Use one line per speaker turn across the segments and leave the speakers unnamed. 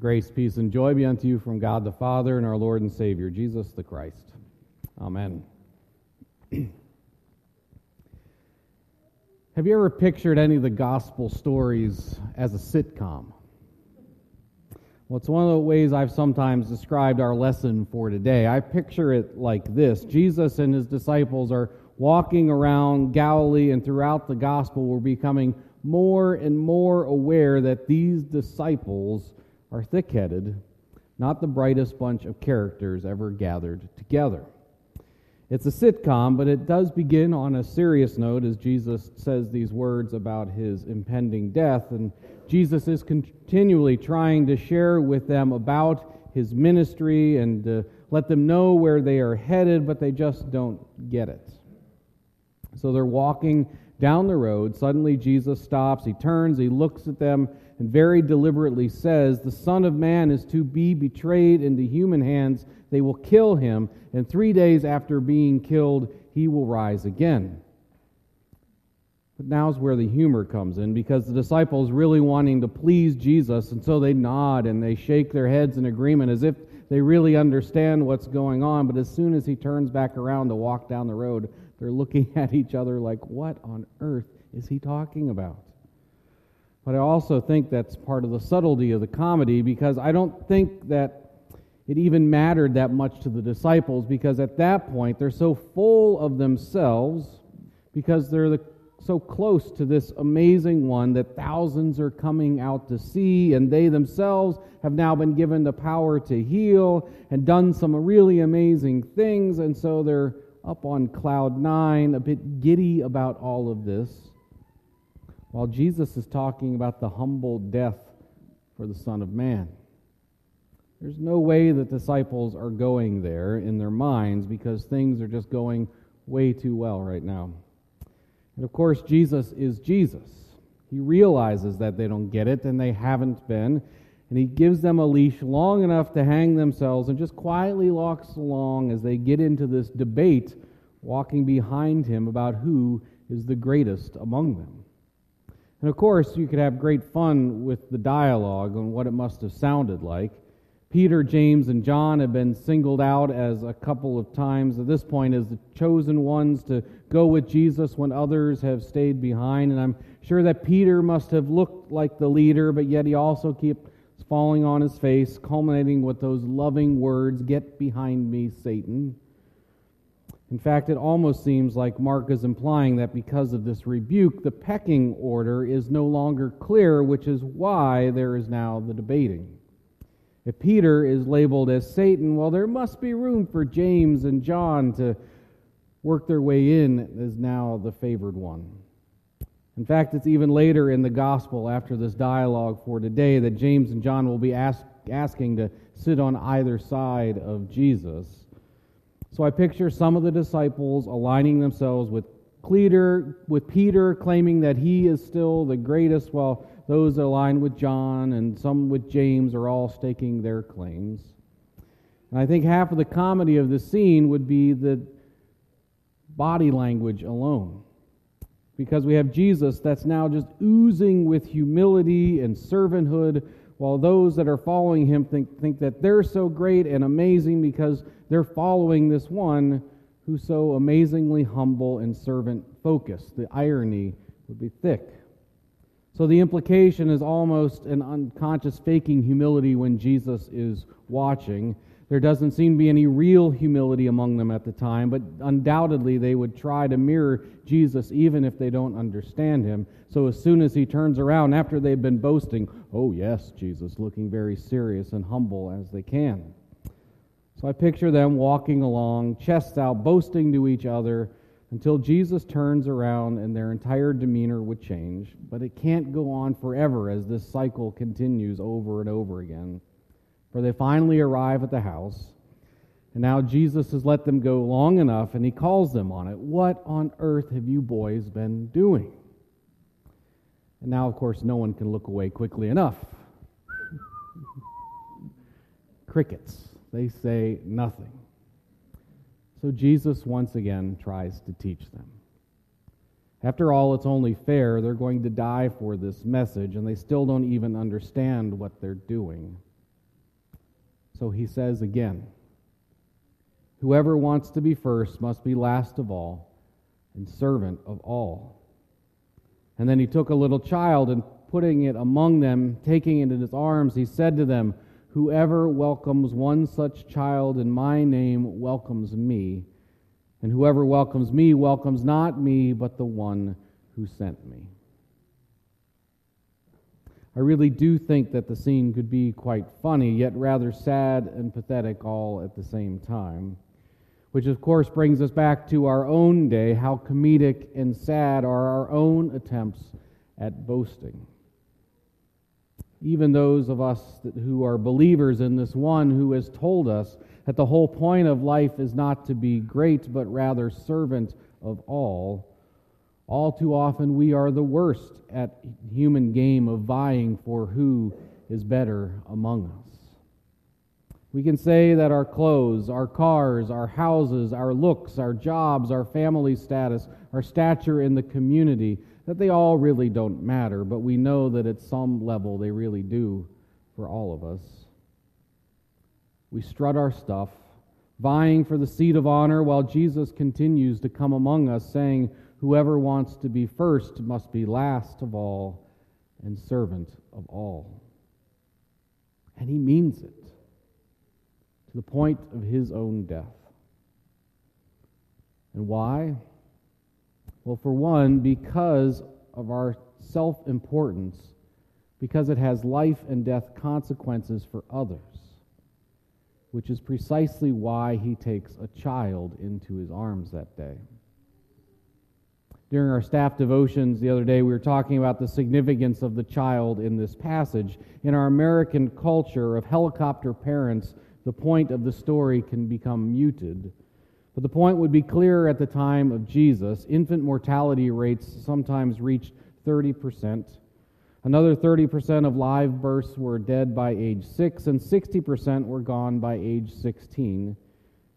Grace, peace, and joy be unto you from God the Father and our Lord and Savior, Jesus the Christ. Amen. Have you ever pictured any of the gospel stories as a sitcom? Well, it's one of the ways I've sometimes described our lesson for today. I picture it like this Jesus and his disciples are walking around Galilee, and throughout the gospel, we're becoming more and more aware that these disciples are thick headed, not the brightest bunch of characters ever gathered together. It's a sitcom, but it does begin on a serious note as Jesus says these words about his impending death. And Jesus is continually trying to share with them about his ministry and to let them know where they are headed, but they just don't get it. So they're walking down the road. Suddenly, Jesus stops. He turns, he looks at them, and very deliberately says, The Son of Man is to be betrayed into human hands. They will kill him, and three days after being killed, he will rise again. But now's where the humor comes in because the disciples really wanting to please Jesus, and so they nod and they shake their heads in agreement as if they really understand what's going on. But as soon as he turns back around to walk down the road, they're looking at each other like, what on earth is he talking about? But I also think that's part of the subtlety of the comedy because I don't think that it even mattered that much to the disciples because at that point they're so full of themselves because they're the, so close to this amazing one that thousands are coming out to see, and they themselves have now been given the power to heal and done some really amazing things, and so they're up on cloud nine, a bit giddy about all of this, while Jesus is talking about the humble death for the Son of Man. There's no way that disciples are going there in their minds because things are just going way too well right now. And of course, Jesus is Jesus. He realizes that they don't get it and they haven't been. And he gives them a leash long enough to hang themselves and just quietly walks along as they get into this debate, walking behind him about who is the greatest among them. And of course, you could have great fun with the dialogue and what it must have sounded like. Peter, James, and John have been singled out as a couple of times at this point as the chosen ones to go with Jesus when others have stayed behind. And I'm sure that Peter must have looked like the leader, but yet he also keeps falling on his face, culminating with those loving words Get behind me, Satan. In fact, it almost seems like Mark is implying that because of this rebuke, the pecking order is no longer clear, which is why there is now the debating. If Peter is labeled as Satan, well, there must be room for James and John to work their way in as now the favored one. In fact, it's even later in the gospel, after this dialogue for today, that James and John will be ask, asking to sit on either side of Jesus. So I picture some of the disciples aligning themselves with Peter, with Peter claiming that he is still the greatest, while those aligned with John and some with James are all staking their claims. And I think half of the comedy of the scene would be the body language alone. Because we have Jesus that's now just oozing with humility and servanthood, while those that are following him think, think that they're so great and amazing because they're following this one who's so amazingly humble and servant focused. The irony would be thick. So the implication is almost an unconscious faking humility when Jesus is watching. There doesn't seem to be any real humility among them at the time, but undoubtedly they would try to mirror Jesus even if they don't understand him. So as soon as he turns around after they've been boasting, oh, yes, Jesus, looking very serious and humble as they can. So I picture them walking along, chests out, boasting to each other until Jesus turns around and their entire demeanor would change. But it can't go on forever as this cycle continues over and over again. For they finally arrive at the house, and now Jesus has let them go long enough, and he calls them on it. What on earth have you boys been doing? And now, of course, no one can look away quickly enough. Crickets. They say nothing. So Jesus once again tries to teach them. After all, it's only fair. They're going to die for this message, and they still don't even understand what they're doing. So he says again Whoever wants to be first must be last of all and servant of all. And then he took a little child and putting it among them, taking it in his arms, he said to them, Whoever welcomes one such child in my name welcomes me, and whoever welcomes me welcomes not me, but the one who sent me. I really do think that the scene could be quite funny, yet rather sad and pathetic all at the same time. Which, of course, brings us back to our own day how comedic and sad are our own attempts at boasting. Even those of us who are believers in this one who has told us that the whole point of life is not to be great, but rather servant of all all too often, we are the worst at human game of vying for who is better among us. We can say that our clothes, our cars, our houses, our looks, our jobs, our family status, our stature in the community, that they all really don't matter, but we know that at some level they really do for all of us. We strut our stuff, vying for the seat of honor while Jesus continues to come among us, saying, Whoever wants to be first must be last of all and servant of all. And he means it to the point of his own death. And why? Well, for one, because of our self importance, because it has life and death consequences for others, which is precisely why he takes a child into his arms that day. During our staff devotions the other day, we were talking about the significance of the child in this passage. In our American culture of helicopter parents, the point of the story can become muted. But the point would be clearer at the time of Jesus. Infant mortality rates sometimes reached 30%. Another 30% of live births were dead by age 6, and 60% were gone by age 16.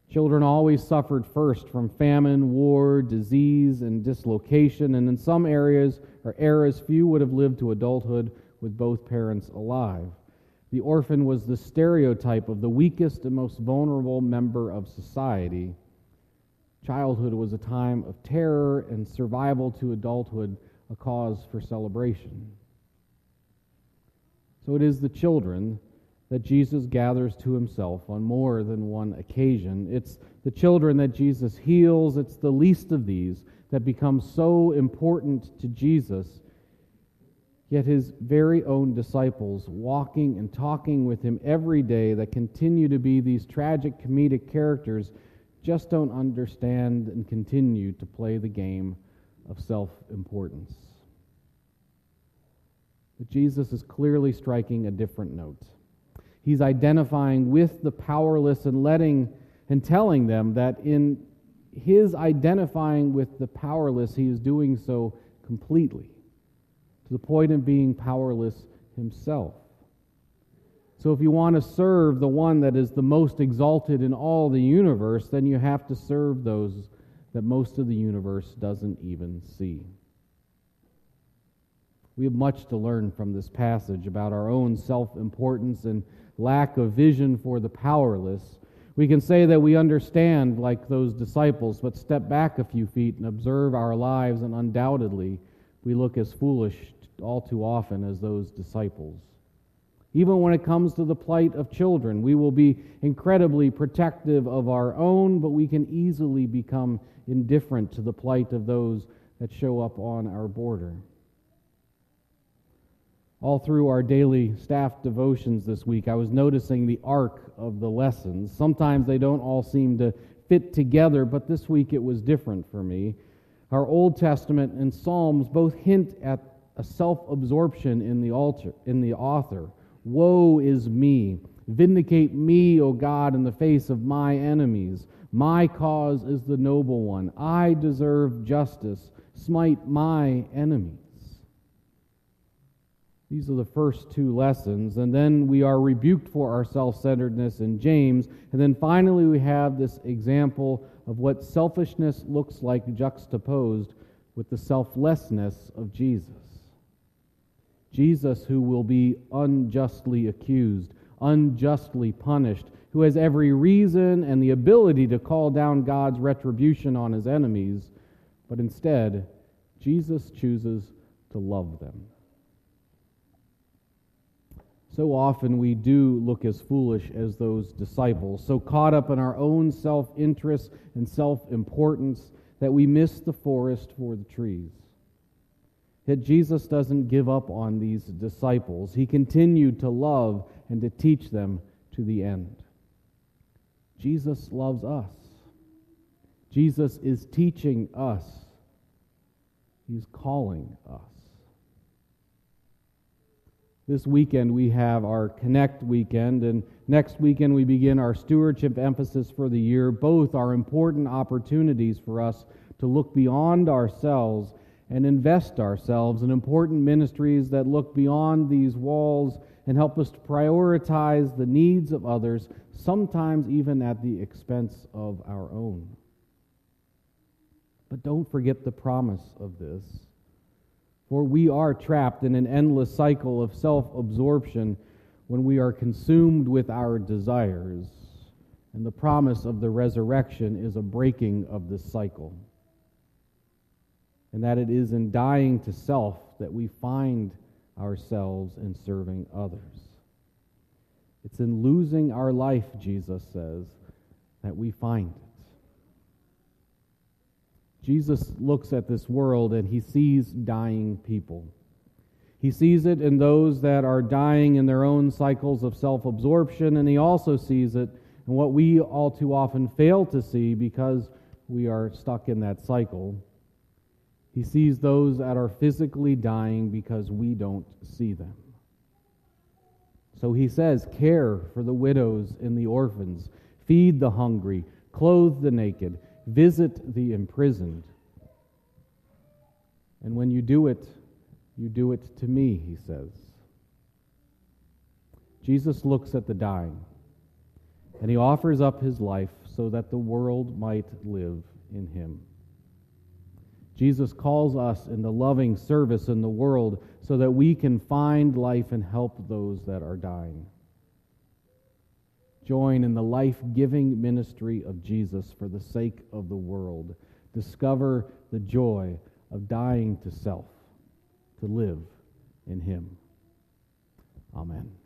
Children always suffered first from famine, war, disease, and dislocation, and in some areas or eras, few would have lived to adulthood with both parents alive. The orphan was the stereotype of the weakest and most vulnerable member of society. Childhood was a time of terror, and survival to adulthood a cause for celebration. So it is the children that Jesus gathers to himself on more than one occasion. It's the children that Jesus heals, it's the least of these that become so important to Jesus. Yet his very own disciples, walking and talking with him every day, that continue to be these tragic comedic characters, just don't understand and continue to play the game of self importance. But Jesus is clearly striking a different note. He's identifying with the powerless and letting and telling them that in his identifying with the powerless, he is doing so completely, to the point of being powerless himself. So, if you want to serve the one that is the most exalted in all the universe, then you have to serve those that most of the universe doesn't even see. We have much to learn from this passage about our own self importance and lack of vision for the powerless. We can say that we understand like those disciples, but step back a few feet and observe our lives, and undoubtedly we look as foolish all too often as those disciples. Even when it comes to the plight of children, we will be incredibly protective of our own, but we can easily become indifferent to the plight of those that show up on our border all through our daily staff devotions this week, I was noticing the arc of the lessons. Sometimes they don't all seem to fit together, but this week it was different for me. Our Old Testament and Psalms both hint at a self absorption in the in the author. Woe is me. Vindicate me, O God, in the face of my enemies. My cause is the noble one. I deserve justice. Smite my enemies. These are the first two lessons. And then we are rebuked for our self centeredness in James. And then finally, we have this example of what selfishness looks like juxtaposed with the selflessness of Jesus. Jesus, who will be unjustly accused, unjustly punished, who has every reason and the ability to call down God's retribution on his enemies, but instead, Jesus chooses to love them. So often we do look as foolish as those disciples, so caught up in our own self interest and self importance that we miss the forest for the trees. Yet Jesus doesn't give up on these disciples. He continued to love and to teach them to the end. Jesus loves us. Jesus is teaching us. He's calling us. This weekend we have our Connect weekend, and next weekend we begin our stewardship emphasis for the year. Both are important opportunities for us to look beyond ourselves and invest ourselves in important ministries that look beyond these walls and help us to prioritize the needs of others, sometimes even at the expense of our own. But don't forget the promise of this. For we are trapped in an endless cycle of self absorption when we are consumed with our desires. And the promise of the resurrection is a breaking of this cycle. And that it is in dying to self that we find ourselves in serving others. It's in losing our life, Jesus says, that we find it. Jesus looks at this world and he sees dying people. He sees it in those that are dying in their own cycles of self absorption, and he also sees it in what we all too often fail to see because we are stuck in that cycle. He sees those that are physically dying because we don't see them. So he says, Care for the widows and the orphans, feed the hungry, clothe the naked Visit the imprisoned. And when you do it, you do it to me, he says. Jesus looks at the dying, and he offers up his life so that the world might live in him. Jesus calls us into loving service in the world so that we can find life and help those that are dying join in the life giving ministry of Jesus for the sake of the world. Discover the joy of dying to self, to live in Him. Amen.